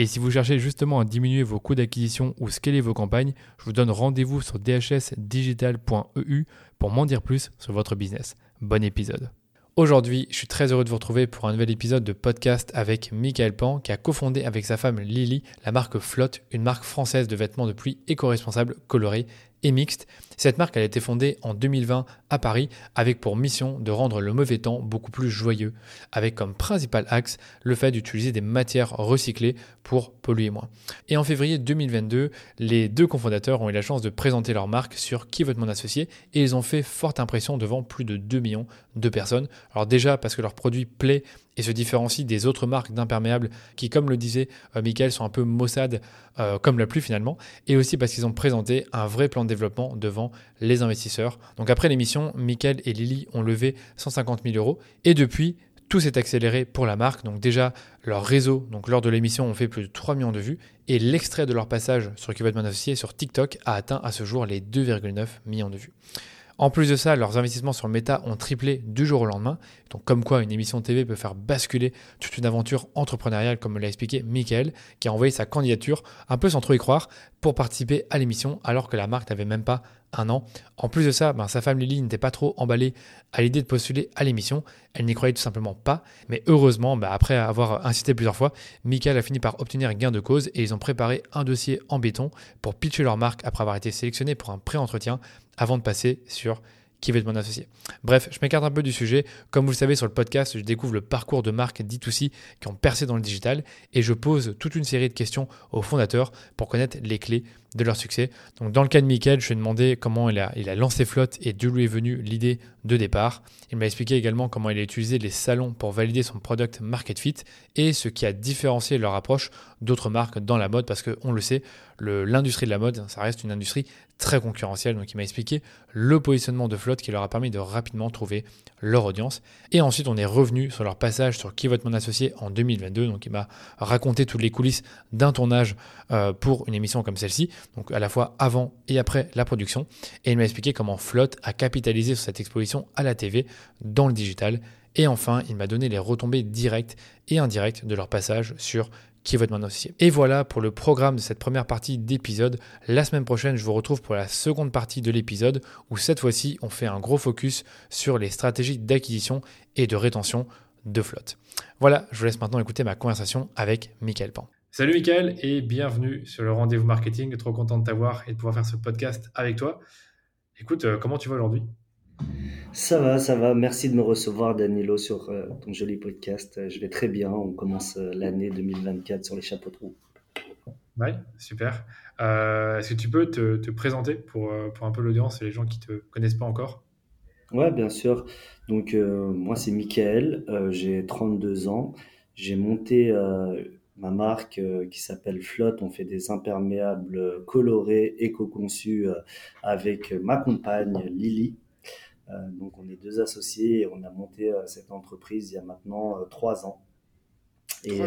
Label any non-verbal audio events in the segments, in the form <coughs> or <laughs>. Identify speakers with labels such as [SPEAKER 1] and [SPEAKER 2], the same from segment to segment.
[SPEAKER 1] Et si vous cherchez justement à diminuer vos coûts d'acquisition ou scaler vos campagnes, je vous donne rendez-vous sur dhsdigital.eu pour m'en dire plus sur votre business. Bon épisode. Aujourd'hui, je suis très heureux de vous retrouver pour un nouvel épisode de podcast avec Michael Pan, qui a cofondé avec sa femme Lily la marque Flotte, une marque française de vêtements de pluie éco-responsable, colorés et mixte. Cette marque a été fondée en 2020 à Paris avec pour mission de rendre le mauvais temps beaucoup plus joyeux, avec comme principal axe le fait d'utiliser des matières recyclées pour polluer moins. Et en février 2022, les deux cofondateurs ont eu la chance de présenter leur marque sur Qui veut mon associé et ils ont fait forte impression devant plus de 2 millions de personnes. Alors déjà parce que leur produit plaît et se différencie des autres marques d'imperméables qui, comme le disait euh, Michael, sont un peu maussades euh, comme la pluie finalement, et aussi parce qu'ils ont présenté un vrai plan de développement devant les investisseurs. Donc après l'émission, Michael et Lily ont levé 150 000 euros, et depuis, tout s'est accéléré pour la marque. Donc déjà, leur réseau, donc lors de l'émission, ont fait plus de 3 millions de vues, et l'extrait de leur passage sur Mon Associé sur TikTok a atteint à ce jour les 2,9 millions de vues. En plus de ça, leurs investissements sur Meta ont triplé du jour au lendemain. Donc, comme quoi une émission TV peut faire basculer toute une aventure entrepreneuriale, comme me l'a expliqué Michael, qui a envoyé sa candidature, un peu sans trop y croire, pour participer à l'émission, alors que la marque n'avait même pas un an. En plus de ça, ben, sa femme Lily n'était pas trop emballée à l'idée de postuler à l'émission. Elle n'y croyait tout simplement pas. Mais heureusement, ben, après avoir insisté plusieurs fois, Michael a fini par obtenir gain de cause et ils ont préparé un dossier en béton pour pitcher leur marque après avoir été sélectionné pour un pré-entretien avant de passer sur qui va être mon associé. Bref, je m'écarte un peu du sujet. Comme vous le savez sur le podcast, je découvre le parcours de marques D2C qui ont percé dans le digital et je pose toute une série de questions aux fondateurs pour connaître les clés de leur succès. Donc dans le cas de Michael, je lui ai demandé comment il a, lancé Flotte et d'où lui est venue l'idée de départ. Il m'a expliqué également comment il a utilisé les salons pour valider son product market fit et ce qui a différencié leur approche d'autres marques dans la mode parce qu'on le sait, l'industrie de la mode, ça reste une industrie très concurrentielle. Donc il m'a expliqué le positionnement de Flotte qui leur a permis de rapidement trouver leur audience. Et ensuite, on est revenu sur leur passage sur Qui vote mon associé en 2022. Donc il m'a raconté toutes les coulisses d'un tournage euh, pour une émission comme celle-ci, donc à la fois avant et après la production. Et il m'a expliqué comment Flotte a capitalisé sur cette exposition à la TV dans le digital. Et enfin, il m'a donné les retombées directes et indirectes de leur passage sur qui est votre associé. Et voilà pour le programme de cette première partie d'épisode. La semaine prochaine, je vous retrouve pour la seconde partie de l'épisode où cette fois-ci, on fait un gros focus sur les stratégies d'acquisition et de rétention de flotte. Voilà, je vous laisse maintenant écouter ma conversation avec Michael Pan. Salut Michael et bienvenue sur le rendez-vous marketing. Trop content de t'avoir et de pouvoir faire ce podcast avec toi. Écoute, euh, comment tu vas aujourd'hui?
[SPEAKER 2] Ça va, ça va. Merci de me recevoir, Danilo, sur euh, ton joli podcast. Euh, je vais très bien. On commence euh, l'année 2024 sur les chapeaux de roue.
[SPEAKER 1] Oui, super. Est-ce que tu peux te, présenter pour, pour un peu l'audience et les gens qui ne te connaissent pas encore?
[SPEAKER 2] Ouais, bien sûr. Donc, moi, c'est Michael. j'ai 32 ans. J'ai monté ma marque qui s'appelle Flotte. On fait des imperméables colorés, éco-conçus avec ma compagne Lily. Euh, donc on est deux associés et on a monté euh, cette entreprise il y a maintenant euh, trois ans. Et,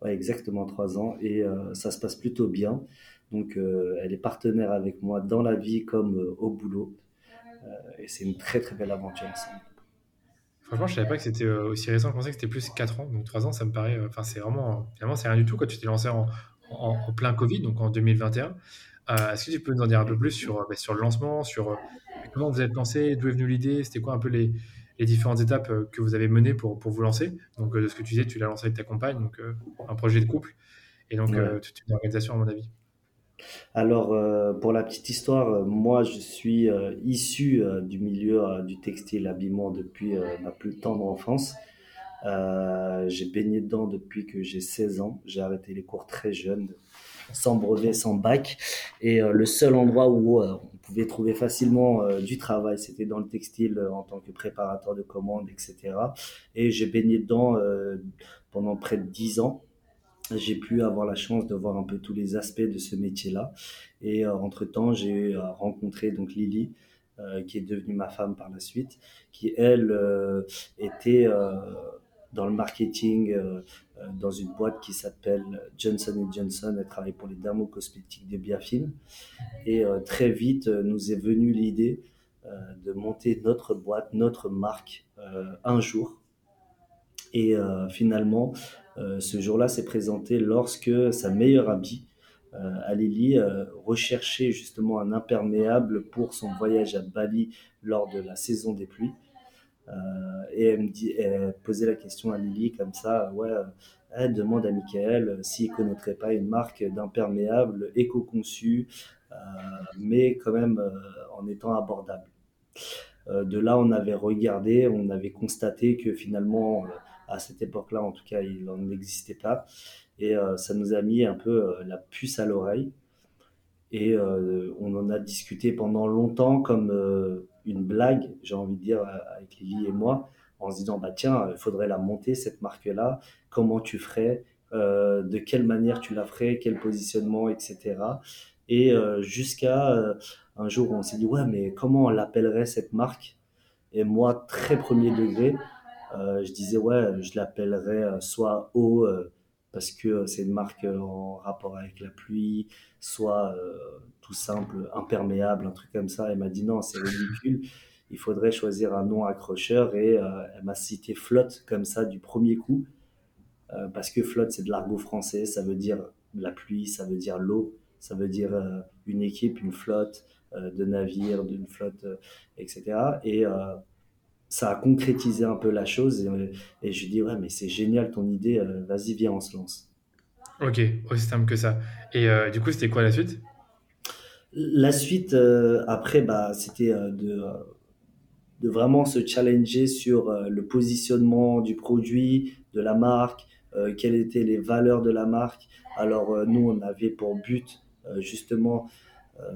[SPEAKER 2] Ouais, exactement trois ans et ça se passe plutôt bien. Donc elle est partenaire avec moi dans la vie comme au boulot. et c'est une très très belle aventure ensemble.
[SPEAKER 1] Franchement, je savais pas que c'était aussi récent. Je pensais que c'était plus 4 ans. Donc 3 ans, ça me paraît. Enfin, c'est vraiment. Finalement, c'est rien du tout quand tu t'es lancé en, en, plein Covid, donc en 2021. Est-ce que tu peux nous en dire un peu plus sur, bah, sur le lancement, sur Comment vous êtes lancé D'où est venue l'idée C'était quoi un peu les, différentes étapes euh, que vous avez menées pour, pour vous lancer? Donc, euh, de ce que tu disais, tu l'as lancé avec ta compagne, donc euh, un projet de couple, et donc toute une organisation, à mon avis.
[SPEAKER 2] Alors, euh, pour la petite histoire, euh, moi, je suis euh, issu euh, du milieu euh, du textile habillement depuis euh, ma plus tendre enfance. Euh, j'ai baigné dedans depuis que j'ai 16 ans. J'ai arrêté les cours très jeune, sans brevet, sans bac. Et euh, le seul endroit où euh, on pouvait trouver facilement euh, du travail, c'était dans le textile en tant que préparateur de commandes, etc. Et j'ai baigné dedans pendant près de 10 ans. J'ai pu avoir la chance de voir un peu tous les aspects de ce métier-là. Et entre-temps, j'ai rencontré donc Lily, qui est devenue ma femme par la suite, qui elle était dans le marketing euh, euh, dans une boîte qui s'appelle Johnson Johnson. Elle travaille pour les dermocosmétiques de Biafine. Et euh, très vite, nous est venue l'idée de monter notre boîte, notre marque un jour. Et finalement, ce jour-là s'est présenté lorsque sa meilleure amie, euh, Alili, recherchait justement un imperméable pour son voyage à Bali lors de la saison des pluies. Euh, et elle me dit, elle posait la question à Lily comme ça, ouais, euh, elle demande à Michael euh, s'il connaîtrait pas une marque d'imperméable éco-conçu, mais quand même en étant abordable. De là, on avait regardé, on avait constaté que finalement, à cette époque-là, en tout cas, il n'en existait pas. Et ça nous a mis un peu la puce à l'oreille. Et on en a discuté pendant longtemps comme une blague, j'ai envie de dire, euh, avec Lily et moi, en se disant, bah tiens, il faudrait la monter, cette marque-là, comment tu ferais, euh, de quelle manière tu la ferais, quel positionnement, etc. Et euh, jusqu'à un jour où on s'est dit, ouais, mais comment on l'appellerait cette marque? Et moi, très premier degré, je disais, ouais, je l'appellerais soit euh, parce que euh, c'est une marque euh, en rapport avec la pluie, soit euh, tout simple, imperméable, un truc comme ça. Elle m'a dit, non, c'est ridicule, il faudrait choisir un nom accrocheur. Et elle m'a cité flotte comme ça du premier coup, parce que flotte, c'est de l'argot français, ça veut dire la pluie, ça veut dire l'eau, ça veut dire une équipe, une flotte de navires, d'une flotte, etc. Et ça a concrétisé un peu la chose. Et, et je lui dis, ouais, mais c'est génial ton idée, euh, vas-y, viens, on se lance.
[SPEAKER 1] Ok, aussi simple que ça. Et euh, du coup, c'était quoi la suite?
[SPEAKER 2] La suite, euh, après, bah, c'était euh, de, euh, de vraiment se challenger sur euh, le positionnement du produit, de la marque, euh, quelles étaient les valeurs de la marque. Alors, euh, nous, on avait pour but euh, justement euh,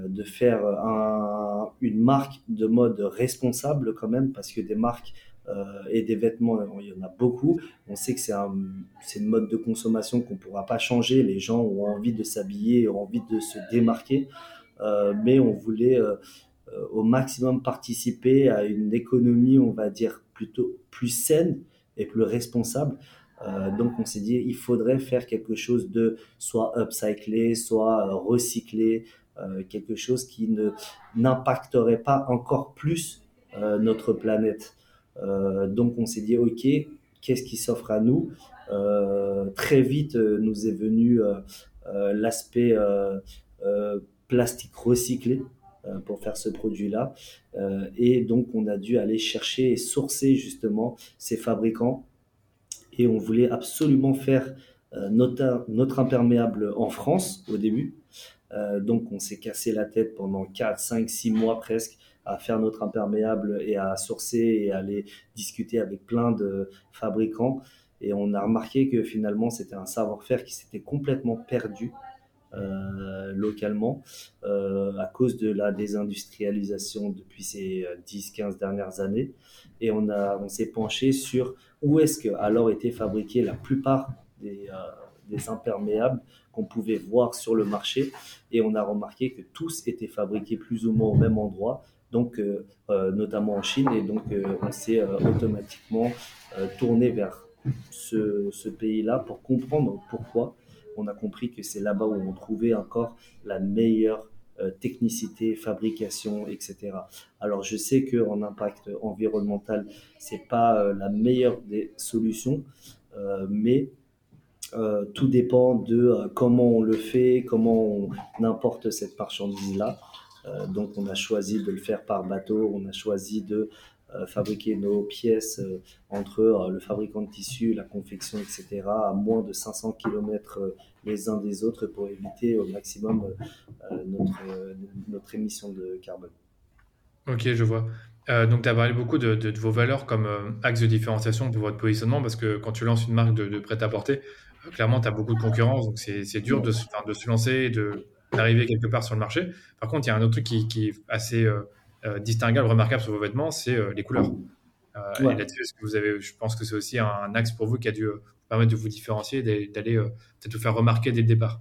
[SPEAKER 2] de faire un- une marque de mode responsable quand même, parce que des marques euh, et des vêtements, il y en a beaucoup. On sait que c'est un, une mode de consommation qu'on ne pourra pas changer. Les gens ont envie de s'habiller, ont envie de se démarquer, Euh, mais on voulait euh, euh, au maximum participer à une économie, on va dire, plutôt plus saine et plus responsable. Euh, donc on s'est dit, il faudrait faire quelque chose de soit upcyclé, soit euh, recyclé, euh, quelque chose qui ne n'impacterait pas encore plus euh, notre planète. Euh, donc on s'est dit, ok, qu'est-ce qui s'offre à nous? Euh, très vite euh, nous est venu euh, euh, l'aspect euh, euh, plastique recyclé euh, pour faire ce produit-là. Euh, et donc on a dû aller chercher et sourcer justement ces fabricants et on voulait absolument faire euh, notre, notre imperméable en France au début. Euh, donc on s'est cassé la tête pendant 4, 5, 6 mois presque à faire notre imperméable et à sourcer et à aller discuter avec plein de fabricants. Et on a remarqué que finalement c'était un savoir-faire qui s'était complètement perdu euh, localement euh, à cause de la désindustrialisation depuis ces 10-15 dernières années. Et on, on s'est penché sur où est-ce que alors étaient fabriqués la plupart des, des imperméables qu'on pouvait voir sur le marché. Et on a remarqué que tous étaient fabriqués plus ou moins au même endroit, donc euh, euh, notamment en Chine. Et donc euh, on s'est automatiquement tourné vers ce, pays-là pour comprendre pourquoi on a compris que c'est là-bas où on trouvait encore la meilleure technicité, fabrication, etc. Alors je sais que en impact environnemental, c'est pas la meilleure des solutions, mais euh, tout dépend de euh, comment on le fait, comment on importe cette marchandise-là. Euh, donc on a choisi de le faire par bateau, on a choisi de fabriquer nos pièces entre le fabricant de tissus, la confection, etc., à moins de 500 km les uns des autres pour éviter au maximum notre, émission de carbone.
[SPEAKER 1] Ok, je vois. Donc, tu as parlé beaucoup de, vos valeurs comme axe de différenciation pour votre positionnement, parce que quand tu lances une marque de, prêt-à-porter, clairement, tu as beaucoup de concurrence, donc c'est dur de, de, se lancer d'arriver quelque part sur le marché. Par contre, il y a un autre truc qui, qui est assez distinguable, remarquable sur vos vêtements, c'est les couleurs. Et là-dessus, que vous avez, je pense que c'est aussi un, axe pour vous qui a dû permettre de vous différencier, d'aller peut-être vous faire remarquer dès le départ?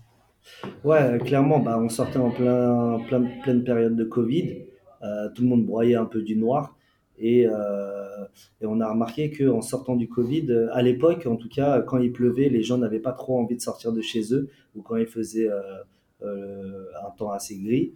[SPEAKER 2] Ouais, clairement, bah, on sortait en plein, plein, pleine période de Covid. Euh, tout le monde broyait un peu du noir. Et, euh, et, on a remarqué qu'en sortant du Covid, à l'époque, en tout cas, quand il pleuvait, les gens n'avaient pas trop envie de sortir de chez eux, ou quand il faisait euh, un temps assez gris.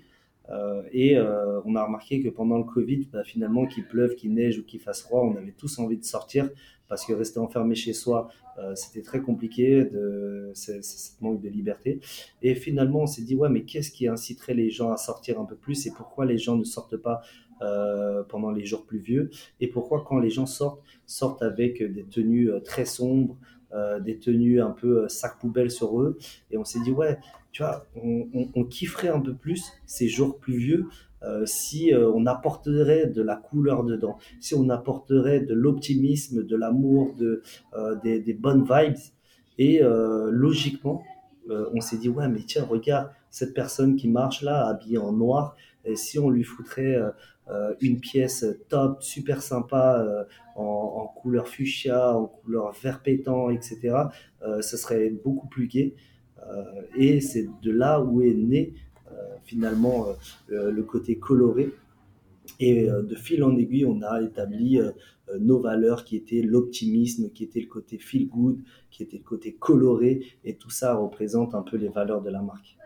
[SPEAKER 2] et on a remarqué que pendant le Covid, bah, finalement, qu'il pleuve, qu'il neige ou qu'il fasse froid, on avait tous envie de sortir parce que rester enfermé chez soi, c'était très compliqué, de, c'est, manque de liberté. Et finalement, on s'est dit, ouais, mais qu'est-ce qui inciterait les gens à sortir un peu plus et pourquoi les gens ne sortent pas euh, pendant les jours pluvieux et pourquoi quand les gens sortent, sortent avec des tenues euh, très sombres, euh, des tenues un peu sac poubelle sur eux. Et on s'est dit, ouais, tu vois, on, kifferait un peu plus ces jours pluvieux si on apporterait de la couleur dedans, si on apporterait de l'optimisme, de l'amour, de, des, bonnes vibes. Et logiquement, on s'est dit, ouais, mais tiens, regarde cette personne qui marche là, habillée en noir, et si on lui foutrait euh, une pièce top, super sympa, euh, en, couleur fuchsia, en couleur vert pétant, etc., euh, ce serait beaucoup plus gai. et c'est de là où est né finalement le côté coloré. Et de fil en aiguille, on a établi nos valeurs qui étaient l'optimisme, qui était le côté feel good, qui était le côté coloré, et tout ça représente un peu les valeurs de la marque.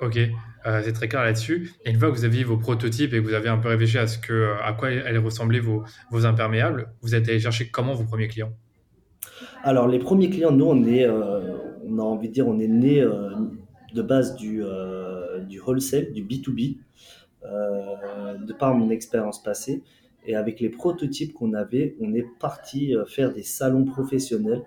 [SPEAKER 1] Ok, euh, c'est très clair là-dessus. Et une fois que vous aviez vos prototypes et que vous avez un peu réfléchi à ce que, euh, à quoi allaient ressembler vos, vos imperméables, vous êtes allé chercher comment vos premiers clients?
[SPEAKER 2] Alors les premiers clients, nous on est, euh, on a envie de dire, on est né de base du, du wholesale, du B2B, de par mon expérience passée. Et avec les prototypes qu'on avait, on est parti faire des salons professionnels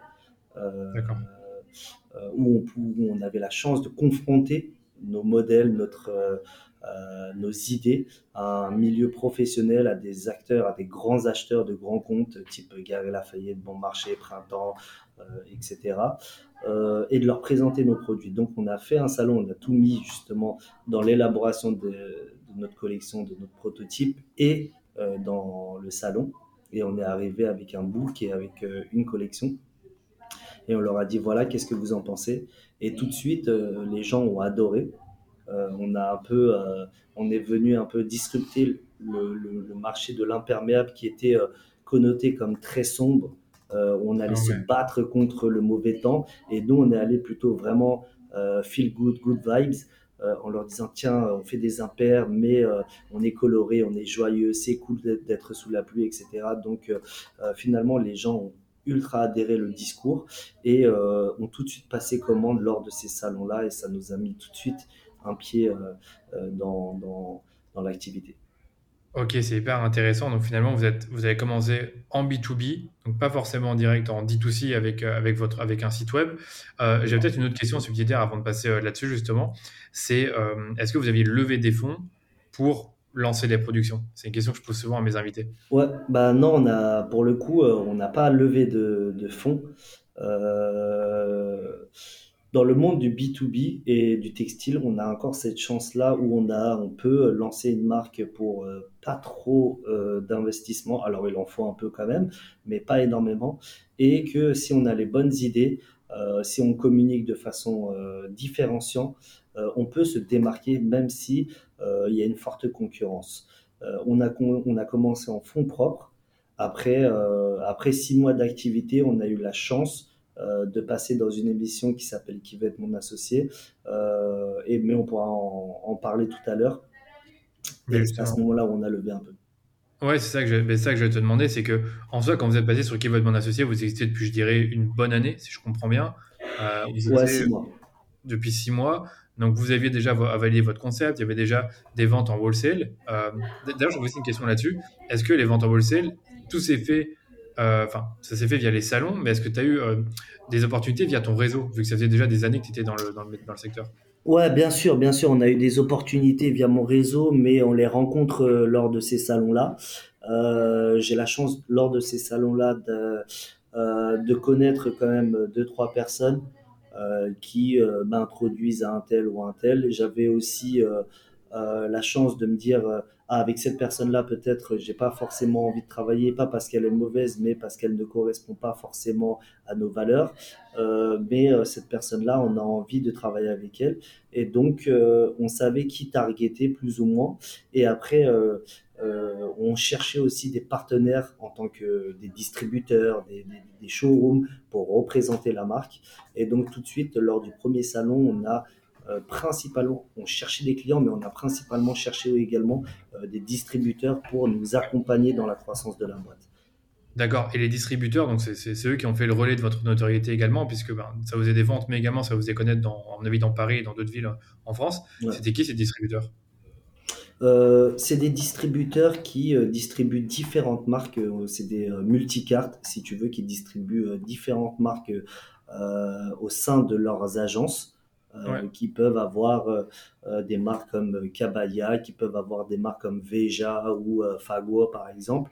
[SPEAKER 2] où on, où on avait la chance de confronter nos modèles, notre, euh, euh, nos idées à un milieu professionnel, à des acteurs, à des grands acheteurs de grands comptes, type Gary Lafayette, Bon Marché, Printemps, euh, etc. et de leur présenter nos produits. Donc on a fait un salon, on a tout mis justement dans l'élaboration de, notre collection, de notre prototype et dans le salon. Et on est arrivé avec un book et avec une collection. Et on leur a dit voilà, qu'est-ce que vous en pensez? Et tout de suite, euh, les gens ont adoré. Euh, on a un peu, euh, on est venu un peu disrupter le, marché de l'imperméable qui était connoté comme très sombre. on allait ah se battre contre le mauvais temps et nous on est allé plutôt vraiment feel good, good vibes. en leur disant tiens on fait des impairs mais on est coloré, on est joyeux, c'est cool d'être sous la pluie, etc. Donc finalement les gens ont ultra adhéré le discours et euh, ont tout de suite passé commande lors de ces salons-là et ça nous a mis tout de suite un pied euh, euh, dans, dans, dans l'activité.
[SPEAKER 1] Ok, c'est hyper intéressant. Donc finalement, vous, êtes, vous avez commencé en B2B, donc pas forcément en direct, en D2C avec, avec, votre, avec un site web. J'ai peut-être une autre question subsidiaire avant de passer là-dessus justement. C'est est-ce que vous aviez levé des fonds pour lancer des productions C'est une question que je pose souvent à mes invités.
[SPEAKER 2] Ouais, bah non, on a, pour le coup, euh, on n'a pas levé de, de fonds. Euh, dans le monde du B2B et du textile, on a encore cette chance-là où on, a, on peut lancer une marque pour euh, pas trop d'investissement. Alors, il en faut un peu quand même, mais pas énormément. Et que si on a les bonnes idées, si on communique de façon différenciante, on peut se démarquer même si euh, il y a une forte concurrence. Euh, on, a, on a commencé en fonds propres. Après, euh, après six mois d'activité, on a eu la chance de passer dans une émission qui s'appelle Qui va être mon associé. et, mais on pourra en, parler tout à l'heure. C'est à ce moment-là où on a levé un peu.
[SPEAKER 1] Ouais, c'est ça que je, ça que je vais te demander, c'est que en soi, quand vous êtes passé sur Qui va être mon associé, vous existez depuis, je dirais, une bonne année, si je comprends bien.
[SPEAKER 2] ouais, six mois
[SPEAKER 1] depuis six mois. Donc, vous aviez déjà validé votre concept, il y avait déjà des ventes en wholesale. Euh, d'ailleurs, je vous aussi une question là-dessus. Est-ce que les ventes en wholesale, tout s'est fait, euh, enfin, ça s'est fait via les salons, mais est-ce que tu as eu euh, des opportunités via ton réseau, vu que ça faisait déjà des années que tu étais dans le, dans, le, secteur?
[SPEAKER 2] Ouais, bien sûr, bien sûr, on a eu des opportunités via mon réseau, mais on les rencontre lors de ces salons-là. J'ai la chance, lors de ces salons-là, de, connaître quand même deux, trois personnes euh, qui euh, m'introduisent à un tel ou un tel. J'avais aussi euh, la chance de me dire ah, avec cette personne-là, peut-être, j'ai pas forcément envie de travailler, pas parce qu'elle est mauvaise, mais parce qu'elle ne correspond pas forcément à nos valeurs. Euh, mais cette personne-là, on a envie de travailler avec elle. Et donc, on savait qui targeter plus ou moins. Et après, euh, on cherchait aussi des partenaires en tant que des distributeurs, des, showrooms pour représenter la marque. Et donc tout de suite, lors du premier salon, on a euh, principalement, on cherchait des clients, mais on a principalement cherché également euh, des distributeurs pour nous accompagner dans la croissance de la boîte.
[SPEAKER 1] D'accord. Et les distributeurs, donc c'est eux qui ont fait le relais de votre notoriété également, puisque ben, ça vous faisait des ventes, mais également ça vous faisait connaître dans, en avis dans Paris et dans d'autres villes en France. C'était qui ces distributeurs?
[SPEAKER 2] Euh, c'est des distributeurs qui euh, distribuent différentes marques. Euh, c'est des multicartes, si tu veux, qui distribuent différentes marques au sein de leurs agences. qui peuvent avoir des marques comme Cabaya, qui peuvent avoir des marques comme Veja ou Fago, par exemple.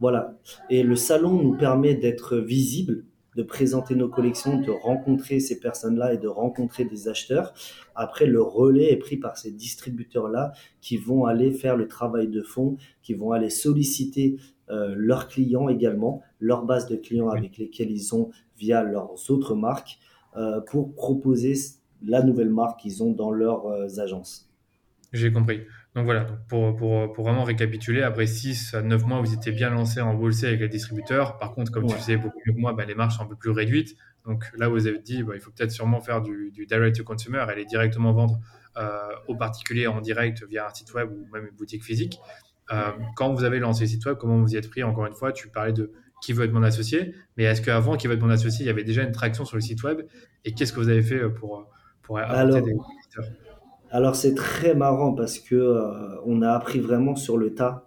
[SPEAKER 2] voilà. Et le salon nous permet d'être visible de présenter nos collections, de rencontrer ces personnes-là et de rencontrer des acheteurs. Après, le relais est pris par ces distributeurs-là qui vont aller faire le travail de fond, qui vont aller solliciter euh, leurs clients également, leur base de clients avec lesquels ils ont via leurs autres marques, euh, pour proposer la nouvelle marque qu'ils ont dans leurs euh, agences.
[SPEAKER 1] J'ai compris. Donc voilà, donc pour, pour, pour, vraiment récapituler, après 6 à 9 mois, vous étiez bien lancé en wholesale avec les distributeurs. Par contre, comme tu sais beaucoup mieux que moi, bah, les marges sont un peu plus réduites. Donc là, vous avez dit, bah, il faut peut-être sûrement faire du, du, direct to consumer, aller directement vendre euh, aux particuliers en direct via un site web ou même une boutique physique. Euh, quand vous avez lancé le site web, comment vous y êtes pris? Encore une fois, tu parlais de qui veut être mon associé, mais est-ce qu'avant qui veut être mon associé, il y avait déjà une traction sur le site web? Et qu'est-ce que vous avez fait pour, pour apporter des visiteurs
[SPEAKER 2] alors c'est très marrant parce que euh, on a appris vraiment sur le tas.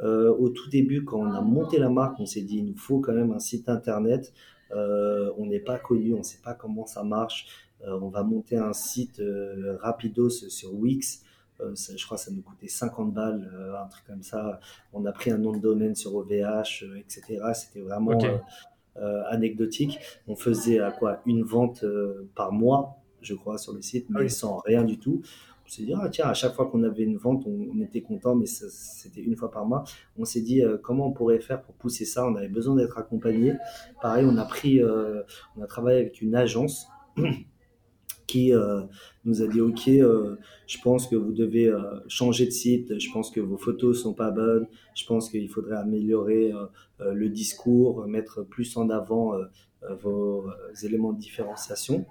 [SPEAKER 2] Euh, au tout début, quand on a monté la marque, on s'est dit il nous faut quand même un site internet. Euh, on n'est pas connu, on ne sait pas comment ça marche. on va monter un site rapidos sur Wix. je crois que ça nous coûtait 50 balles, un truc comme ça. On a pris un nom de domaine sur OVH, etc. C'était vraiment anecdotique. On faisait à quoi une vente par mois je crois, sur le site, mais ah sans rien du tout. On s'est dit, ah, tiens, à chaque fois qu'on avait une vente, on, était content, mais c'était une fois par mois. On s'est dit, euh, comment on pourrait faire pour pousser ça? On avait besoin d'être accompagné. Pareil, on a pris, euh, on a travaillé avec une agence <clears throat> qui euh, nous a dit ok je pense que vous devez changer de site je pense que vos photos sont pas bonnes je pense qu'il faudrait améliorer le discours mettre plus en avant vos euh, éléments de différenciation.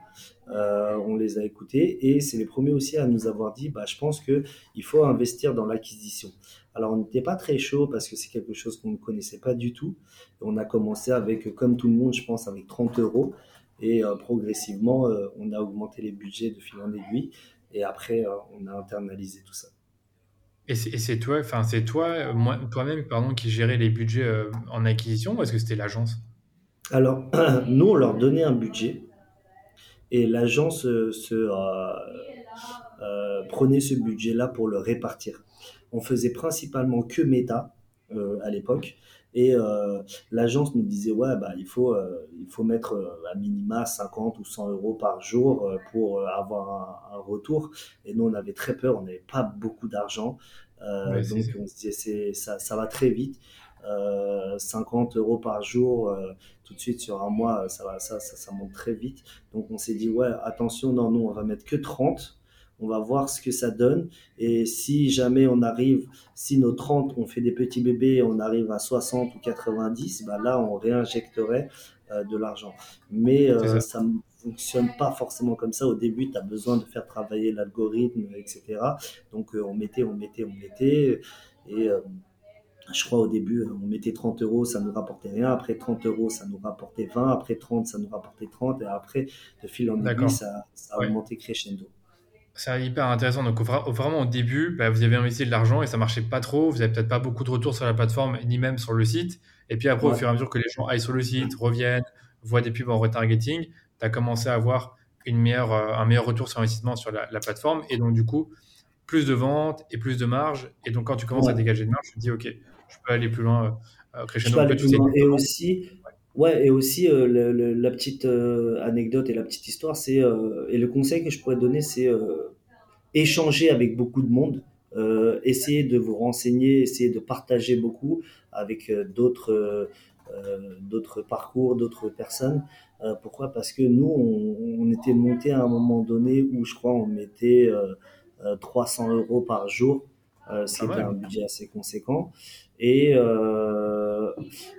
[SPEAKER 2] Euh, on les a écoutés et c'est les premiers aussi à nous avoir dit bah, je pense qu'il faut investir dans l'acquisition. Alors on n'était pas très chaud parce que c'est quelque chose qu'on ne connaissait pas du tout. On a commencé avec, comme tout le monde, je pense, avec 30 euros. Et progressivement, on a augmenté les budgets de fil en aiguille. Et après, on a internalisé tout ça.
[SPEAKER 1] Et c'est toi, enfin c'est toi, toi-même, pardon, qui gérais les budgets en acquisition ou est-ce que c'était l'agence?
[SPEAKER 2] Alors, <clears throat> nous, on leur donnait un budget et l'agence euh, se, euh, euh, prenait ce budget-là pour le répartir. On faisait principalement que méta à l'époque et l'agence nous disait ouais bah il faut il faut mettre à minima 50 ou 100 euros par jour pour avoir un, retour et nous on avait très peur on n'avait pas beaucoup d'argent donc on se disait ça ça va très vite 50 euh, euros par jour, euh, tout de suite sur un mois, ça, va, ça, ça, ça monte très vite. Donc on s'est dit, ouais, attention, non, nous, on va mettre que 30 on va voir ce que ça donne. Et si jamais on arrive, si nos 30, on fait des petits bébés, on arrive à 60 ou 90, bah là, on réinjecterait euh, de l'argent. Mais ça ne fonctionne pas forcément comme ça. Au début, tu as besoin de faire travailler l'algorithme, etc. Donc, on mettait, on mettait, on mettait. Et je crois au début, on mettait 30 euros, ça nous rapportait rien. Après 30 euros, ça nous rapportait 20. Après 30, ça nous rapportait 30. Et après, de fil en aiguille, ça, ça a augmenté crescendo.
[SPEAKER 1] C'est hyper intéressant. Donc, vraiment, au début, bah, vous avez investi de l'argent et ça marchait pas trop. Vous n'avez peut-être pas beaucoup de retours sur la plateforme, ni même sur le site. Et puis après, au fur et à mesure que les gens aillent sur le site, reviennent, voient des pubs en retargeting, tu as commencé à avoir une meilleure, euh, un meilleur retour sur investissement sur la, plateforme. Et donc, du coup, plus de ventes et plus de marge. Et donc, quand tu commences à dégager de marge, tu te dis, OK, je peux aller plus loin.
[SPEAKER 2] Euh, je peux aller plus loin. Et aussi, ouais, et aussi euh, la petite anecdote et la petite histoire, c'est et le conseil que je pourrais donner, c'est échanger avec beaucoup de monde. Euh, essayer de vous renseigner, essayer de partager beaucoup avec d'autres d'autres parcours, d'autres personnes. pourquoi? Parce que nous, on, on, était monté à un moment donné où je crois on mettait 300 euros par jour. C'était un budget assez conséquent. Et, euh,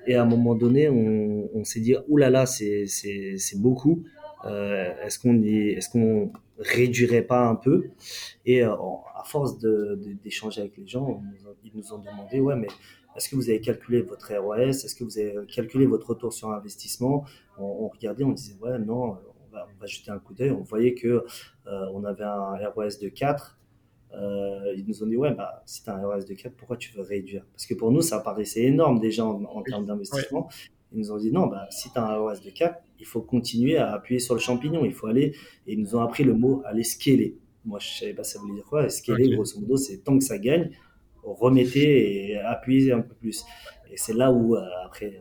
[SPEAKER 2] et à un moment donné, on, on s'est dit, oulala, c'est beaucoup. Euh, est-ce qu'on est, qu'on réduirait pas un peu? Et euh, à force d'échanger de, avec les gens, ils nous ont demandé, ouais, mais est-ce que vous avez calculé votre ROS Est-ce que vous avez calculé votre retour sur investissement? On, regardait, on disait, ouais, non, on va, on va jeter un coup d'œil. On voyait que euh, on avait un ROS de 4 euh, ils nous ont dit ouais bah si tu as un ROS de 4 pourquoi tu veux réduire? Parce que pour nous ça paraissait énorme déjà en, termes d'investissement. Ils nous ont dit non bah si tu as un ROS de 4 il faut continuer à appuyer sur le champignon. Il faut aller et ils nous ont appris le mot aller scaler. Moi je savais pas ça voulait dire quoi scaler grosso modo c'est tant que ça gagne remettez et appuyez un peu plus. Et c'est là où euh, après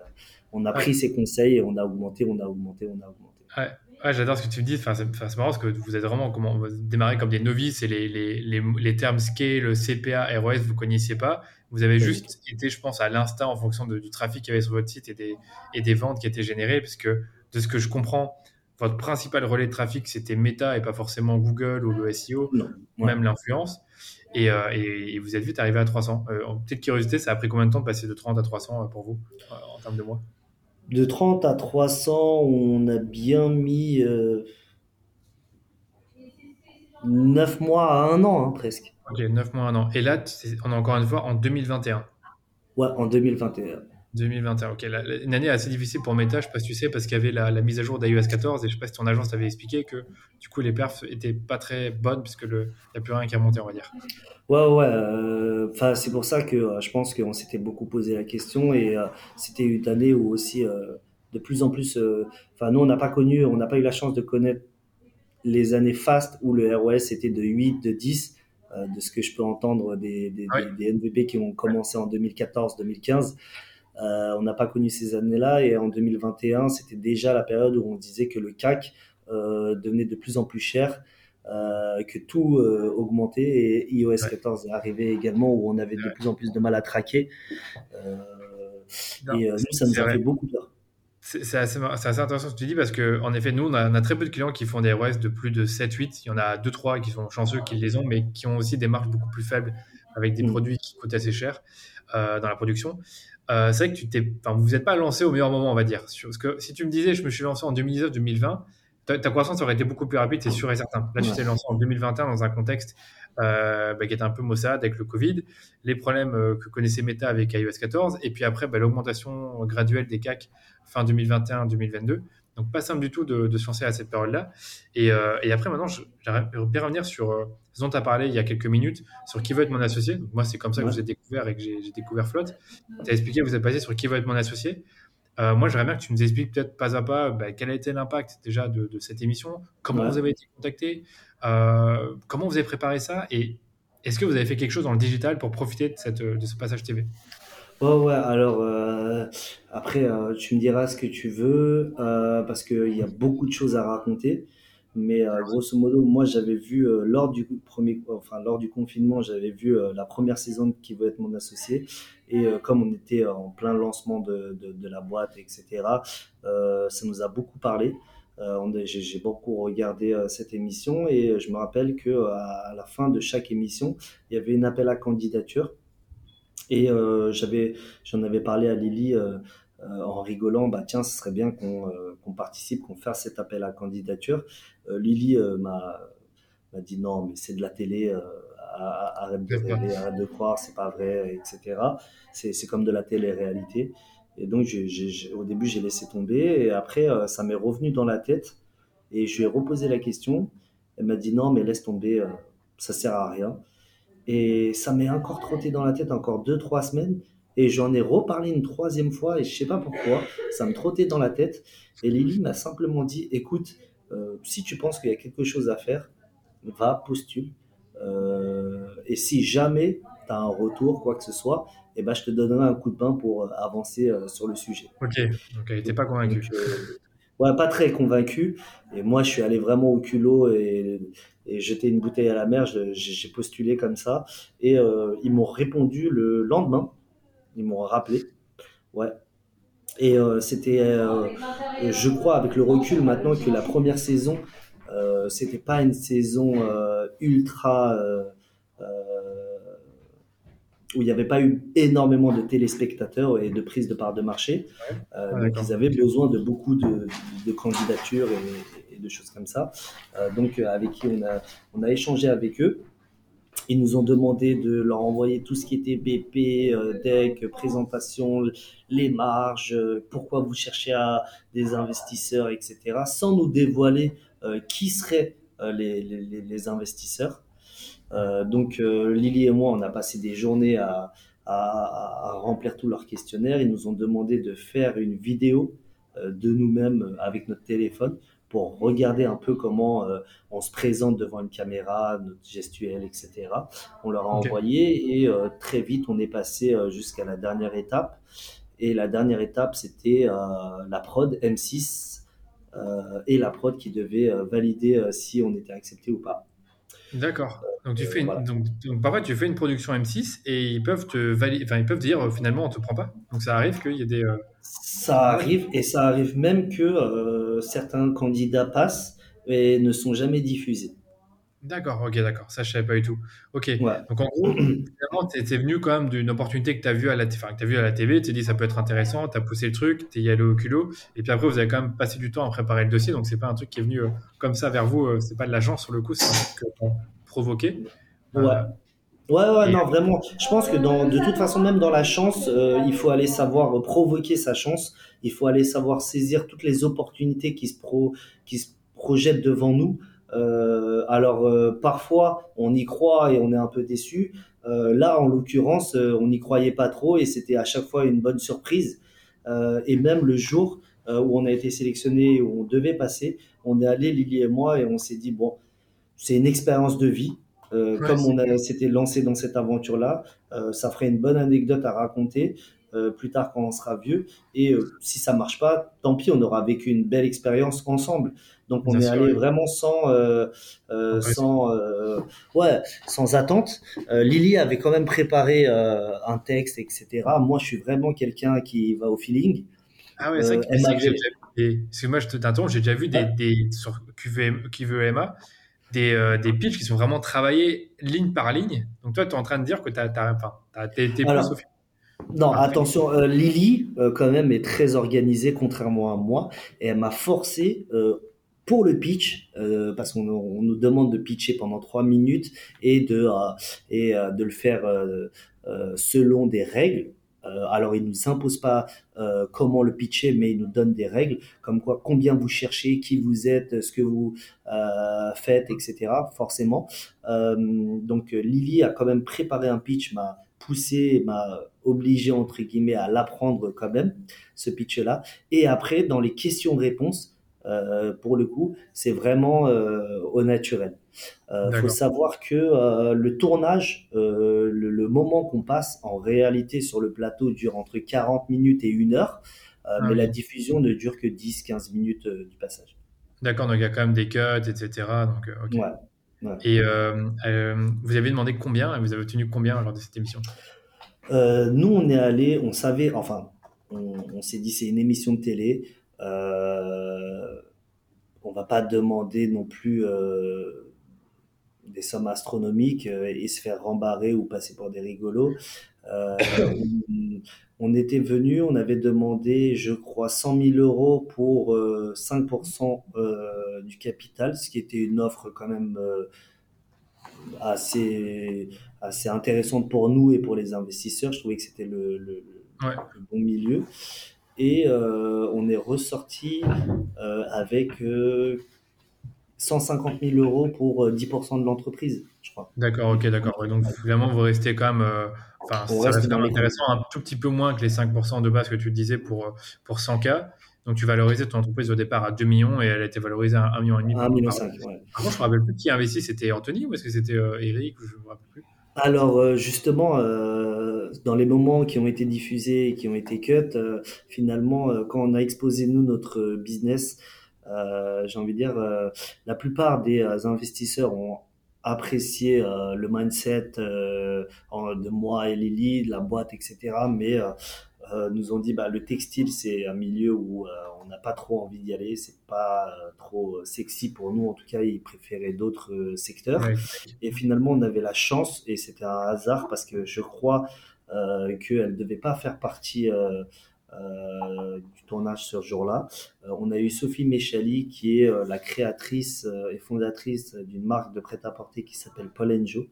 [SPEAKER 2] on a pris ces conseils et on a augmenté on a augmenté on a augmenté.
[SPEAKER 1] Ouais. Ouais, j'adore ce que tu me dis. Enfin, c'est marrant parce que vous êtes vraiment comment démarrer comme des novices et les, les, les, les termes scale, CPA, ROS, vous ne connaissiez pas. Vous avez juste été, je pense, à l'instinct en fonction du trafic qu'il y avait sur votre site et des, et des ventes qui étaient générées. Parce que de ce que je comprends, votre principal relais de trafic, c'était Meta et pas forcément Google ou le SEO, même l'influence. Et, euh, et, vous êtes vite arrivé à 300. Euh, petite curiosité, ça a pris combien de temps de passer de 30 à 300 euh, pour vous en termes de mois?
[SPEAKER 2] De 30 à 300, on a bien mis 9 euh, mois à 1 an, hein, presque.
[SPEAKER 1] Ok, 9 mois à 1 an. Et là, on est encore une fois en 2021.
[SPEAKER 2] Ouais, en 2021.
[SPEAKER 1] 2021, ok. une année assez difficile pour Meta, je sais pas si tu sais, parce qu'il y avait la, mise à jour d'iOS 14 et je sais pas si ton agence t'avait expliqué que du coup les perfs étaient pas très bonnes puisque il n'y a plus rien qui a monté, on va dire.
[SPEAKER 2] Ouais, ouais. Euh, enfin, c'est pour ça que euh, je pense qu'on s'était beaucoup posé la question et euh, c'était une année où aussi de plus en plus. Enfin, nous on n'a pas connu, on n'a pas eu la chance de connaître les années fast où le ROS était de 8, de 10. de ce que je peux entendre des, des, des MVP qui ont commencé en 2014-2015. Euh, on n'a pas connu ces années-là et en 2021, c'était déjà la période où on disait que le CAC euh, devenait de plus en plus cher, euh, que tout augmentait et iOS 14 est arrivé également où on avait de plus en plus de mal à traquer. et nous, ça nous a fait beaucoup peur.
[SPEAKER 1] C'est assez, intéressant ce que tu dis parce qu'en effet, nous, on a, très peu de clients qui font des ROS de plus de 7-8. Il y en a 2-3 qui sont chanceux qui les ont, mais qui ont aussi des marges beaucoup plus faibles avec des mm. produits qui coûtent assez cher dans la production. Euh, c'est vrai que tu t'es, enfin, vous n'êtes pas lancé au meilleur moment, on va dire. Parce que si tu me disais, je me suis lancé en 2019-2020, ta, croissance aurait été beaucoup plus rapide, c'est sûr et certain. Là, tu t'es lancé en 2021 dans un contexte euh, bah, qui était un peu maussade avec le Covid, les problèmes euh, que connaissait Meta avec iOS 14, et puis après, bah, l'augmentation graduelle des CAC fin 2021-2022. Donc, pas simple du tout de, se lancer à cette période-là. Et, euh, et, après, maintenant, j'aimerais bien revenir sur euh, ce dont tu as parlé il y a quelques minutes, sur qui veut être mon associé. Donc, moi, c'est comme ça que je vous ai découvert et que j'ai découvert Flotte. Tu as expliqué, vous êtes passé sur qui veut être mon associé. Euh, moi, j'aimerais bien que tu nous expliques peut-être pas à pas bah, quel a été l'impact déjà de, de, cette émission, comment vous avez été contacté, euh, comment vous avez préparé ça et est-ce que vous avez fait quelque chose dans le digital pour profiter de, cette, de ce passage TV
[SPEAKER 2] Ouais, ouais, alors euh, après, euh, tu me diras ce que tu veux, euh, parce qu'il y a beaucoup de choses à raconter. Mais grosso modo, moi, j'avais vu lors du premier, enfin lors du confinement, j'avais vu la première saison de Qui veut être mon associé. Et comme on était en plein lancement de, de, de la boîte, etc., ça nous a beaucoup parlé. j'ai beaucoup regardé cette émission et je me rappelle que à la fin de chaque émission, il y avait une appel à candidature. Et euh, j'avais, j'en avais parlé à Lily euh, euh, en rigolant, bah tiens, ce serait bien qu'on qu'on participe, qu'on fasse cet appel à candidature. Lily m'a m'a dit non, mais c'est de la télé, arrête de rêver, arrête de croire, c'est pas vrai, etc. C'est comme de la télé-réalité. Et donc, au début, j'ai laissé tomber. Et après, euh, ça m'est revenu dans la tête. Et je lui ai reposé la question. Elle m'a dit non, mais laisse tomber, euh, ça sert à rien. Et ça m'est encore trotté dans la tête encore deux, trois semaines. Et j'en ai reparlé une troisième fois et je sais pas pourquoi, ça me trottait dans la tête. Et Lily m'a simplement dit, écoute, euh, si tu penses qu'il y a quelque chose à faire, va, postule. et si jamais tu as un retour, quoi que ce soit, et eh ben, je te donnerai un coup de main pour euh, avancer euh, sur le sujet.
[SPEAKER 1] Ok, donc elle n'était pas convaincue.
[SPEAKER 2] Euh, ouais, pas très convaincu. Et moi, je suis allé vraiment au culot et, et jeter une bouteille à la mer. J'ai postulé comme ça. Et ils m'ont répondu le lendemain. Ils m'ont rappelé. Ouais. Et c'était, je crois, avec le recul maintenant, que la première saison, c'était pas une saison ultra où il n'y avait pas eu énormément de téléspectateurs et de prise de part de marché. Euh, donc ils avaient besoin de beaucoup de, candidatures et, de choses comme ça. Euh, donc euh, avec qui on a, échangé avec eux. Ils nous ont demandé de leur envoyer tout ce qui était BP, deck, présentation, les marges, pourquoi vous cherchez des investisseurs, etc. Sans nous dévoiler qui seraient les, investisseurs. Euh, donc euh, Lily et moi, on a passé des journées à, remplir tous leurs questionnaires. Ils nous ont demandé de faire une vidéo euh, de nous-mêmes avec notre téléphone pour regarder un peu comment on se présente devant une caméra, notre gestuelle, etc. On leur a envoyé et très vite on est passé jusqu'à la dernière étape. Et la dernière étape, c'était la prod M6 et la prod qui devait valider si on était accepté ou pas.
[SPEAKER 1] D'accord. Donc, tu fais une, donc, parfois tu fais une production M6 et ils peuvent te valider, enfin, ils peuvent dire euh, finalement on te prend pas. Donc ça arrive qu'il y ait des. Euh,
[SPEAKER 2] ça arrive et ça arrive même que euh, certains candidats passent et ne sont jamais diffusés.
[SPEAKER 1] D'accord, ok, d'accord. Ça, je savais pas du tout. Ok. Donc, en gros, finalement, tu es, venu quand même d'une opportunité que tu as vue à la, enfin, que as vu à la TV. Tu t'es dit, ça peut être intéressant. Tu as poussé le truc, tu es allé au culot. Et puis après, vous avez quand même passé du temps à préparer le dossier. Donc, c'est pas un truc qui est venu euh, comme ça vers vous. Euh, c'est pas de la chance sur le coup, c'est un truc que provoqué.
[SPEAKER 2] Ouais. Euh, ouais, ouais, non, vraiment. Je pense que dans, de toute façon, même dans la chance, il faut aller savoir provoquer sa chance. Il faut aller savoir saisir toutes les opportunités qui se, pro, qui se projettent devant nous. Euh, alors euh, parfois on y croit et on est un peu déçu. Euh, là en l'occurrence on n'y croyait pas trop et c'était à chaque fois une bonne surprise. et même le jour où on a été sélectionné, où on devait passer, on est allé Lily et moi et on s'est dit bon c'est une expérience de vie. comme on s'était lancé dans cette aventure-là, ça ferait une bonne anecdote à raconter. plus tard quand on sera vieux. Et si ça marche pas, tant pis, on aura vécu une belle expérience ensemble. Donc on est allé vraiment sans, euh, euh, sans, euh, ouais, sans attente. Lily avait quand même préparé un texte, etc. Moi, je suis vraiment quelqu'un qui va au feeling.
[SPEAKER 1] Ah ouais, c'est vrai que j'ai déjà moi je te t'interromps, j'ai déjà vu des, des sur QV, QVEMA des, des pitchs qui sont vraiment travaillés ligne par ligne. Donc toi, tu es en train de dire que tu as, as, plus au
[SPEAKER 2] non, attention, Lily, quand même, est très organisée, contrairement à moi, et elle m'a forcé, pour le pitch, euh, parce qu'on nous demande de pitcher pendant trois minutes et de, euh, et, euh, de le faire selon des règles. alors, il nous impose pas comment le pitcher, mais il nous donne des règles, comme quoi combien vous cherchez, qui vous êtes, ce que vous faites, etc. Forcément. donc, Lily a quand même préparé un pitch, m'a poussé, m'a obligé entre guillemets à l'apprendre quand même ce pitch-là. Et après, dans les questions-réponses, euh, pour le coup, c'est vraiment euh, au naturel. Il euh, faut savoir que le tournage, le, moment qu'on passe en réalité sur le plateau dure entre 40 minutes et 1 heure, ah mais la diffusion ne dure que 10-15 minutes du passage.
[SPEAKER 1] D'accord, donc il y a quand même des cuts, etc. Donc, Et vous avez demandé combien et vous avez obtenu combien lors de cette émission?
[SPEAKER 2] Nous, on est allé, on savait, enfin, on, on s'est dit c'est une émission de télé. Euh, on va pas demander non plus euh, des sommes astronomiques euh, et se faire rembarrer ou passer pour des rigolos. <coughs> on, était venu, on avait demandé, je crois, 100 000 euros pour 5% du capital, ce qui était une offre quand même assez, assez intéressante pour nous et pour les investisseurs. Je trouvais que c'était le, le, le bon milieu. Et euh, on est ressorti euh, avec 150 000 euros pour 10% de l'entreprise, je crois.
[SPEAKER 1] D'accord, ok, d'accord. donc finalement, vous restez quand même, enfin, ça reste intéressant, un tout petit peu moins que les 5% de base que tu disais pour, pour 100K. Donc, tu valorises ton entreprise au départ à 2 millions et elle a été valorisée à 1,5 million. 1,5 million. Ouais. Par contre, je me rappelle plus qui a investi. C'était Anthony ou est-ce que c'était euh, Eric Je me rappelle plus?
[SPEAKER 2] Alors, euh, justement, euh, dans les moments qui ont été diffusés et qui ont été cut, euh, finalement, euh, quand on a exposé, nous, notre business, j'ai envie de dire, la plupart des investisseurs ont apprécié le mindset de moi et Lily, de la boîte, etc. Mais euh, nous ont dit bah le textile c'est un milieu où euh, on n'a pas trop envie d'y aller, c'est pas euh, trop sexy pour nous en tout cas, ils préféraient d'autres secteurs. Et finalement on avait la chance et c'était un hasard parce que je crois qu'elle ne devait pas faire partie du tournage ce jour-là. on a eu Sophie Méchali qui est la créatrice et fondatrice d'une marque de prêt-à-porter qui s'appelle Paul Enjo.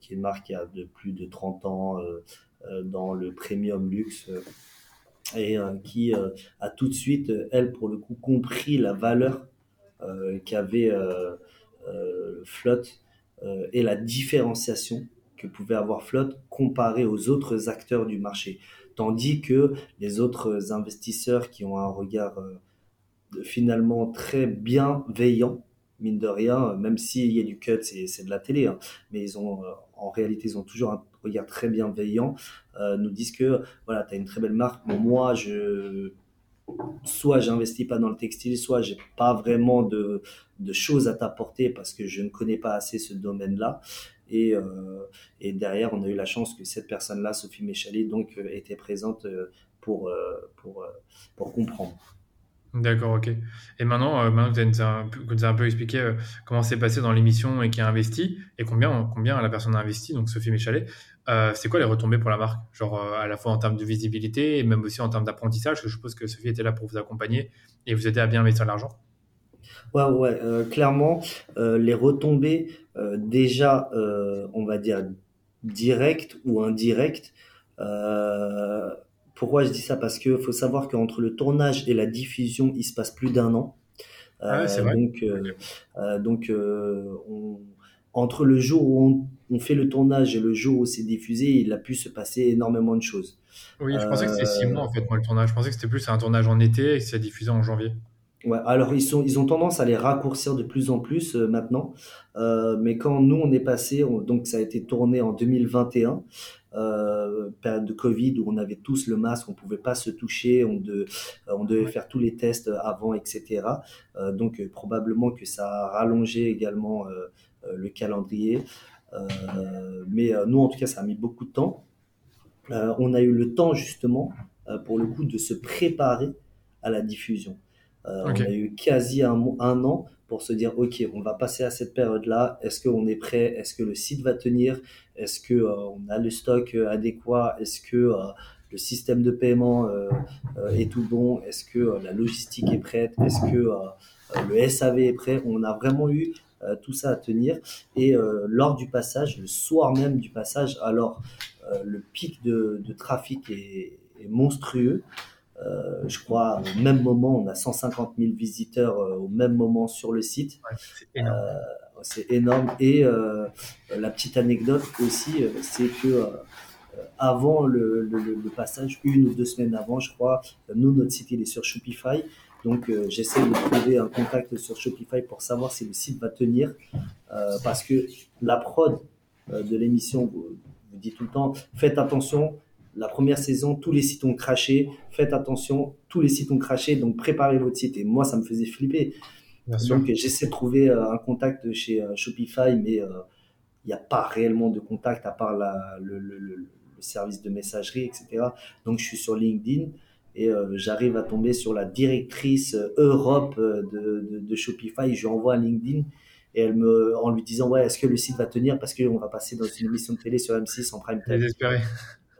[SPEAKER 2] qui est une marque qui a de plus de 30 ans, euh, dans le premium luxe euh, et euh, qui a tout de suite, elle, pour le coup, compris la valeur qu'avait Flotte et la différenciation que pouvait avoir Flotte comparé aux autres acteurs du marché. Tandis que les autres investisseurs qui ont un regard finalement très bienveillant, mine de rien, même s'il y a du cut, c'est de la télé, hein, mais ils ont, en réalité, ils ont toujours un regard très bienveillant, euh, nous disent que voilà, tu as une très belle marque. moi, je soit j'investis pas dans le textile, soit j'ai pas vraiment de, de choses à t'apporter parce que je ne connais pas assez ce domaine-là. Et, euh, et, derrière, on a eu la chance que cette personne-là, Sophie Méchalet, donc, euh, était présente pour, pour, pour comprendre.
[SPEAKER 1] D'accord, ok. Et maintenant, euh, maintenant que tu as, un peu expliqué euh, comment c'est passé dans l'émission et qui a investi, et combien, combien la personne a investi, donc Sophie Méchalet, euh, c'est quoi les retombées pour la marque? Genre à la fois en termes de visibilité et même aussi en termes d'apprentissage, parce que je suppose que Sophie était là pour vous accompagner et vous aider à bien investir l'argent.
[SPEAKER 2] Ouais, ouais, clairement, les retombées, déjà, on va dire, directes ou indirectes, pourquoi je dis ça? Parce qu'il faut savoir qu'entre le tournage et la diffusion, il se passe plus d'un an.
[SPEAKER 1] Ah c'est vrai.
[SPEAKER 2] Donc, euh, euh, donc euh, on, entre le jour où on, fait le tournage et le jour où c'est diffusé, il a pu se passer énormément de choses.
[SPEAKER 1] Oui, je pensais que c'était six mois en fait, moi, le tournage. Je pensais que c'était plus un tournage en été et que c'est diffusé en janvier.
[SPEAKER 2] Ouais, alors ils, sont, ils ont tendance à les raccourcir de plus en plus maintenant. mais quand nous, on est passé, donc ça a été tourné en 2021, euh, période de Covid où on avait tous le masque, on pouvait pas se toucher, on, de, euh, on devait faire tous les tests avant, etc. Euh, donc euh, probablement que ça a rallongé également le calendrier. mais nous, en tout cas, ça a mis beaucoup de temps. on a eu le temps justement, pour le coup, de se préparer à la diffusion. On a eu quasi un, un an pour se dire ok on va passer à cette période là est-ce qu'on est prêt? Est-ce que le site va tenir? Est-ce que euh, on a le stock euh, adéquat? Est-ce que euh, le système de paiement est tout bon? Est-ce que la logistique est prête? Est-ce que le SAV est prêt? On a vraiment eu tout ça à tenir. Et lors du passage le soir même du passage alors le pic de, trafic est, est monstrueux euh, je crois au même moment, on a 150 000 visiteurs euh, au même moment sur le site. c'est énorme. Et la petite anecdote aussi, c'est que avant le, le, passage, une ou deux semaines avant, je crois, nous, notre site, il est sur Shopify. Donc, j'essaie de trouver un contact sur Shopify pour savoir si le site va tenir. parce que la prod de l'émission vous, vous dit tout le temps, faites attention, la première saison, tous les sites ont craché. Faites attention, tous les sites ont craché, donc préparez votre site. Et moi, ça me faisait flipper. donc, j'essaie de trouver euh, un contact chez euh, Shopify, mais euh, il n'y a pas réellement de contact à part le, service de messagerie, etc. Donc, je suis sur LinkedIn et j'arrive à tomber sur la directrice Europe de, Shopify. Je lui envoie un LinkedIn et elle me, en lui disant ouais, est-ce que le site va tenir? Parce qu'on va passer dans une émission de télé sur M6 en prime time.
[SPEAKER 1] Désespéré.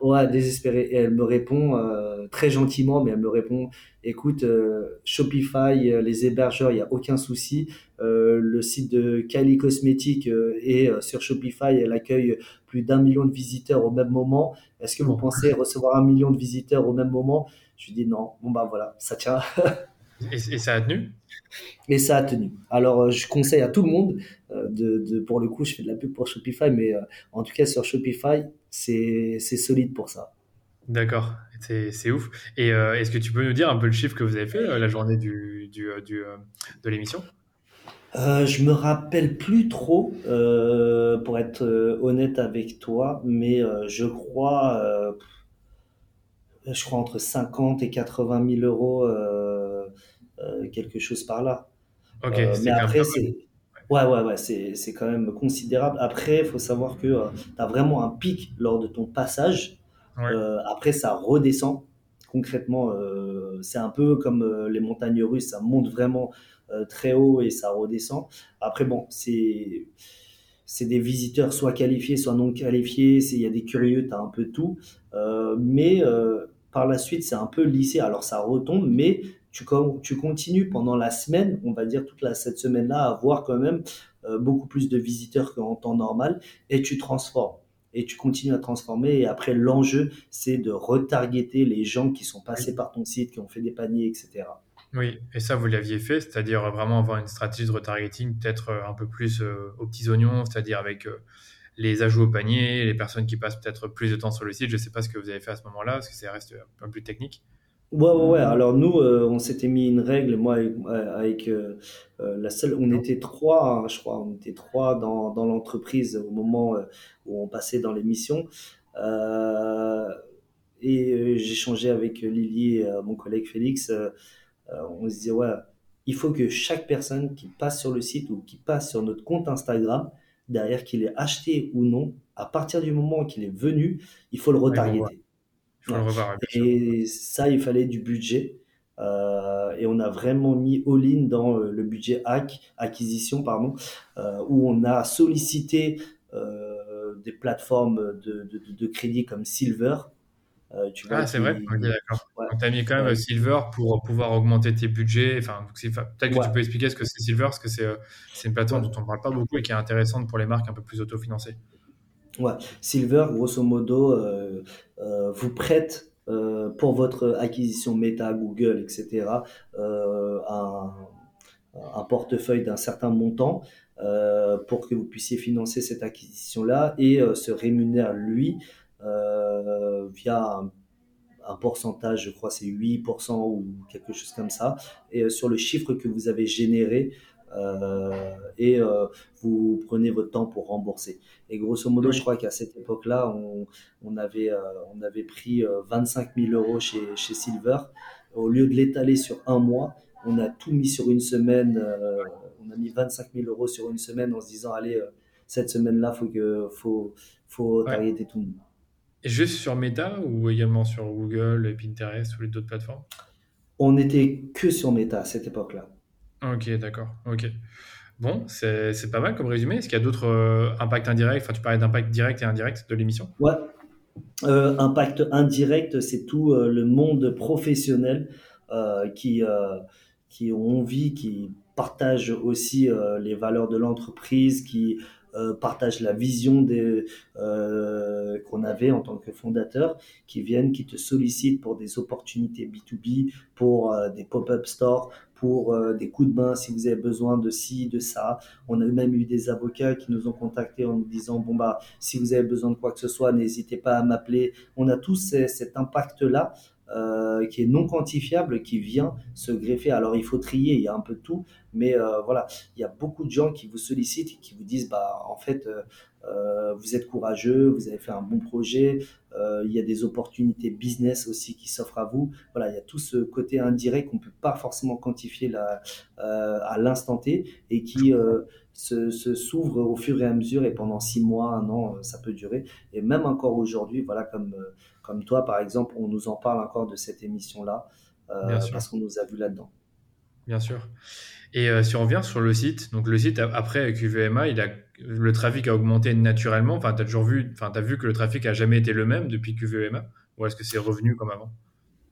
[SPEAKER 2] Ouais, désespérée. Et elle me répond euh, très gentiment, mais elle me répond, écoute, euh, Shopify, euh, les hébergeurs, il n'y a aucun souci. Le site de Kylie Cosmetics euh, est sur Shopify, elle accueille plus d'un million de visiteurs au même moment. Est-ce que vous pensez recevoir un million de visiteurs au même moment? Je lui dis non. Bon bah voilà, ça tient. <laughs>
[SPEAKER 1] Et, et ça a tenu?
[SPEAKER 2] Et ça a tenu. Alors, je conseille à tout le monde de, de, pour le coup, je fais de la pub pour Shopify, mais en tout cas sur Shopify, c'est solide pour ça.
[SPEAKER 1] D'accord, c'est ouf. Et euh, est-ce que tu peux nous dire un peu le chiffre que vous avez fait euh, la journée du, du, euh, du, euh, de l'émission?
[SPEAKER 2] Je me rappelle plus trop, pour être honnête avec toi, mais je crois, je crois entre 50 et 80 000 euros, quelque chose par là.
[SPEAKER 1] Ok,
[SPEAKER 2] mais après, c'est ouais, ouais, ouais, c'est c'est quand même considérable. Après, il faut savoir que tu as vraiment un pic lors de ton passage.
[SPEAKER 1] Ouais,
[SPEAKER 2] Euh, après, ça redescend. Concrètement, euh, c'est un peu comme euh, les montagnes russes, ça monte vraiment euh, très haut et ça redescend. Après, bon, c'est c'est des visiteurs soit qualifiés, soit non qualifiés. Il y a des curieux, tu as un peu tout. Euh, mais euh, par la suite, c'est un peu lissé. Alors, ça retombe, mais tu, continues pendant la semaine, on va dire toute la, cette semaine-là, à avoir quand même euh, beaucoup plus de visiteurs qu'en temps normal et tu transformes. Et tu continues à transformer. Et après, l'enjeu, c'est de retargeter les gens qui sont
[SPEAKER 1] oui,
[SPEAKER 2] passés par ton site, qui ont fait des paniers, etc.
[SPEAKER 1] oui. Et ça, vous l'aviez fait, c'est-à-dire vraiment avoir une stratégie de retargeting peut-être euh, un peu plus euh, aux petits oignons, c'est-à-dire avec euh, les ajouts au panier, les personnes qui passent peut-être plus de temps sur le site. Je ne sais pas ce que vous avez fait à ce moment-là, parce que ça reste un peu plus technique.
[SPEAKER 2] Ouais, ouais, ouais. Alors nous, euh, on s'était mis une règle, moi avec, avec euh, euh, la seule, on était trois, hein, je crois, on était trois dans, dans l'entreprise au moment euh, où on passait dans l'émission. Euh, et euh, changé avec Lily et euh, mon collègue Félix. euh, euh, on se disait, ouais, il faut que chaque personne qui passe sur le site ou qui passe sur notre compte Instagram, derrière qu'il ait acheté ou non, à partir du moment qu'il est venu, il faut le retargeter.
[SPEAKER 1] Revoir.
[SPEAKER 2] Et ça, il fallait du budget. Euh, et on a vraiment mis all-in dans euh, le budget hack, acquisition, pardon, euh, où on a sollicité euh, des plateformes de, de, crédit comme Silver, tu vois,
[SPEAKER 1] Ah, c'est vrai? Ok,
[SPEAKER 2] qui,
[SPEAKER 1] d'accord.
[SPEAKER 2] ouais,
[SPEAKER 1] tu as mis quand même
[SPEAKER 2] ouais,
[SPEAKER 1] Silver pour pouvoir augmenter tes budgets. Enfin, peut-être que tu peux expliquer ce que c'est Silver, parce que c'est c'est une plateforme dont on ne parle pas beaucoup et qui est intéressante pour les marques un peu plus autofinancées.
[SPEAKER 2] Ouais, Silver, grosso modo, euh, euh, vous prête euh, pour votre acquisition Meta, Google, etc., un, portefeuille d'un certain montant pour que vous puissiez financer cette acquisition-là et se rémunère, lui, via un, pourcentage, je crois c'est 8% ou quelque chose comme ça, et sur le chiffre que vous avez généré, et euh, vous prenez votre temps pour rembourser. Et grosso modo, je crois qu'à cette époque-là, on, on avait, euh, on avait pris euh, 25 000 euros chez, chez Silver. Au lieu de l'étaler sur un mois, on a tout mis sur une semaine. euh, on a mis 25 000 euros sur une semaine en se disant, allez, euh, cette semaine-là, faut que, faut, faut
[SPEAKER 1] Ouais.
[SPEAKER 2] targeter tout le monde.
[SPEAKER 1] Et juste sur Meta ou également sur Google, Pinterest ou les d'autres plateformes?
[SPEAKER 2] On n'était que sur Meta à cette époque-là.
[SPEAKER 1] Ok, d'accord. Ok. Bon, c'est pas mal comme résumé. Est-ce qu'il y a d'autres euh, impacts indirects? Enfin, tu parlais d'impact direct et indirect de l'émission?
[SPEAKER 2] Ouais, Euh, impact indirect, c'est tout euh, le monde professionnel qui, qui ont envie, qui partagent aussi les valeurs de l'entreprise, qui partagent la vision euh, qu'on avait en tant que fondateur, qui viennent, qui te sollicitent pour des opportunités B2B, pour euh, des pop-up stores, pour euh, des coups de main si vous avez besoin de ci, de ça. On a même eu des avocats qui nous ont contactés en nous disant, bon bah, si vous avez besoin de quoi que ce soit, n'hésitez pas à m'appeler. On a tous cet impact-là euh, qui est non quantifiable, qui vient se greffer. Alors il faut trier, il y a un peu de tout, mais euh, voilà, il y a beaucoup de gens qui vous sollicitent et qui vous disent, bah en fait, euh, vous êtes courageux, vous avez fait un bon projet, il y a des opportunités business aussi qui s'offrent à vous. Voilà, il y a tout ce côté indirect qu'on peut pas forcément quantifier à l'instant T et qui se, s'ouvre au fur et à mesure et pendant six mois, un an, ça peut durer. Et même encore aujourd'hui, voilà, comme, comme toi, par exemple, on nous en parle encore de cette émission-là euh, parce qu'on nous a vu là-dedans.
[SPEAKER 1] bien sûr. Et euh, si on revient sur le site, donc le site après QVMA, il a le trafic a augmenté naturellement Enfin, tu as toujours vu, enfin, as vu que le trafic a jamais été le même depuis QVEMA Ou est-ce que c'est revenu comme avant?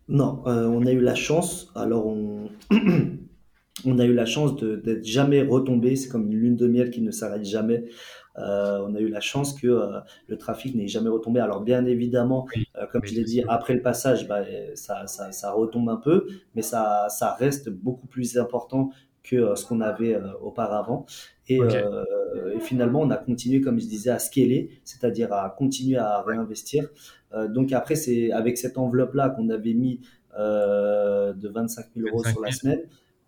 [SPEAKER 2] Non, euh, on a eu la chance. Alors, on, <clears throat> on a eu la chance d'être jamais retombé. C'est comme une lune de miel qui ne s'arrête jamais. Euh, on a eu la chance que euh, le trafic n'ait jamais retombé. Alors bien évidemment, comme je l'ai dit, après le passage, bah, ça, ça, ça, retombe un peu, mais ça, ça reste beaucoup plus important que ce qu'on avait auparavant. Et, et, finalement, on a continué, comme je disais, à scaler, c'est-à-dire à continuer à réinvestir. donc après, c'est avec cette enveloppe-là qu'on avait mis de 25 000 euros sur la semaine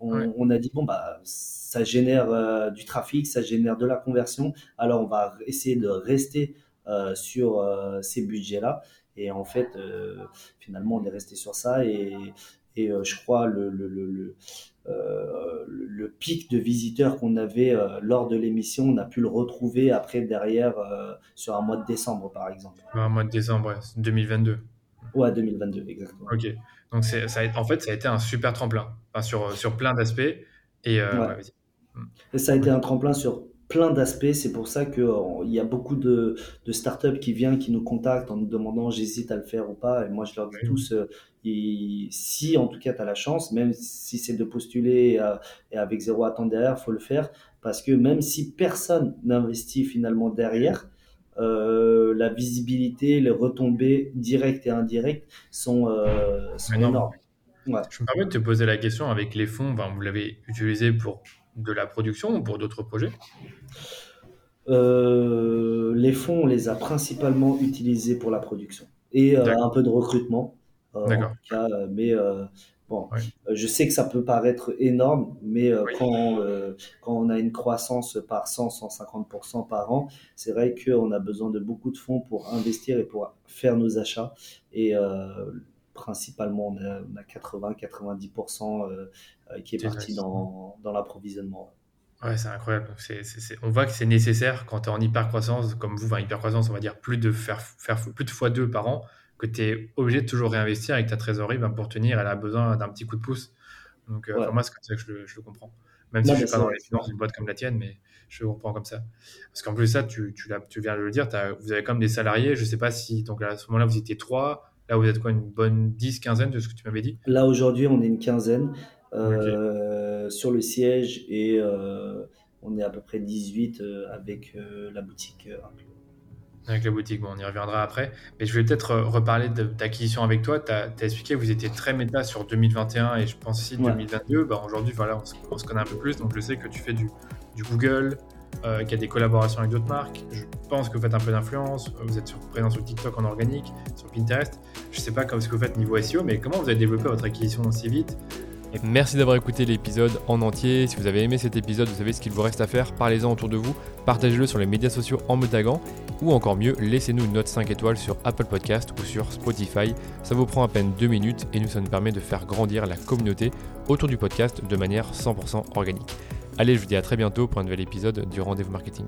[SPEAKER 2] on, a dit bon bah ça génère euh, du trafic, ça génère de la conversion. Alors on va essayer de rester euh, sur euh, ces budgets-là. Et en fait, finalement, on est resté sur ça. Et, je crois le, le, le, le, pic de visiteurs qu'on avait lors de l'émission, on a pu le retrouver après derrière sur un mois de décembre, par exemple.
[SPEAKER 1] Un mois de décembre, 2022.
[SPEAKER 2] Ouais, 2022, exactement.
[SPEAKER 1] Ok. Donc, ça a, en fait, ça a été un super tremplin sur, sur plein d'aspects. Et,
[SPEAKER 2] euh, et, ça a été un tremplin sur plein d'aspects. C'est pour ça qu'il il y a beaucoup de, de, startups qui viennent, qui nous contactent en nous demandant j'hésite à le faire ou pas. Et moi, je leur dis tous, euh, si en tout cas tu as la chance, même si c'est de postuler euh, et avec zéro attente derrière, faut le faire. Parce que même si personne n'investit finalement derrière, euh, la visibilité, les retombées directes et indirectes sont, euh, énormes.
[SPEAKER 1] Je me permets de te poser la question avec les fonds, vous l'avez utilisé pour de la production ou pour d'autres projets?
[SPEAKER 2] Euh, Les fonds, on les a principalement utilisés pour la production et un peu de recrutement. D'accord. mais Bon, euh, je sais que ça peut paraître énorme, mais euh, quand, euh, quand on a une croissance par 100, 150% par an, c'est vrai qu'on a besoin de beaucoup de fonds pour investir et pour faire nos achats. Et principalement, on a, 80-90% qui est parti dans, dans l'approvisionnement.
[SPEAKER 1] Ouais, c'est incroyable. On voit que c'est nécessaire quand tu es en hyper croissance, comme vous, enfin, hyper croissance, on va dire plus de faire, faire plus de fois deux par an que tu es obligé de toujours réinvestir avec ta trésorerie ben, pour tenir, elle a besoin d'un petit coup de pouce. Donc, euh, moi, c'est comme ça que je le, comprends. Même si je ne suis pas dans les finances d'une boîte comme la tienne, mais je le comprends comme ça. Parce qu'en plus de ça, tu, tu, tu, viens de le dire, vous avez comme des salariés. Je ne sais pas si, donc à ce moment-là, vous étiez trois. Là, vous êtes quoi, une bonne 10, quinzaine de ce que tu m'avais dit?
[SPEAKER 2] Là, aujourd'hui, on est une quinzaine euh, sur le siège et euh, on est à peu près 18 avec la boutique
[SPEAKER 1] avec la boutique, bon, on y reviendra après. Mais je vais peut-être euh, reparler d'acquisition avec toi. Tu as, expliqué que vous étiez très méta sur 2021 et je pense aussi 2022. Bah, Aujourd'hui, voilà, on se, connaît un peu plus. Donc, je sais que tu fais du, du Google, euh, qu'il y a des collaborations avec d'autres marques. Je pense que vous faites un peu d'influence. Vous êtes sur, présent sur TikTok en organique, sur Pinterest. Je ne sais pas comment ce que vous faites niveau SEO, mais comment vous avez développé votre acquisition aussi vite? Merci d'avoir écouté l'épisode en entier. Si vous avez aimé cet épisode, vous savez ce qu'il vous reste à faire. Parlez-en autour de vous, partagez-le sur les médias sociaux en me taguant, ou encore mieux, laissez-nous une note 5 étoiles sur Apple Podcast ou sur Spotify. Ça vous prend à peine 2 minutes et nous, ça nous permet de faire grandir la communauté autour du podcast de manière 100% organique. Allez, je vous dis à très bientôt pour un nouvel épisode du Rendez-vous Marketing.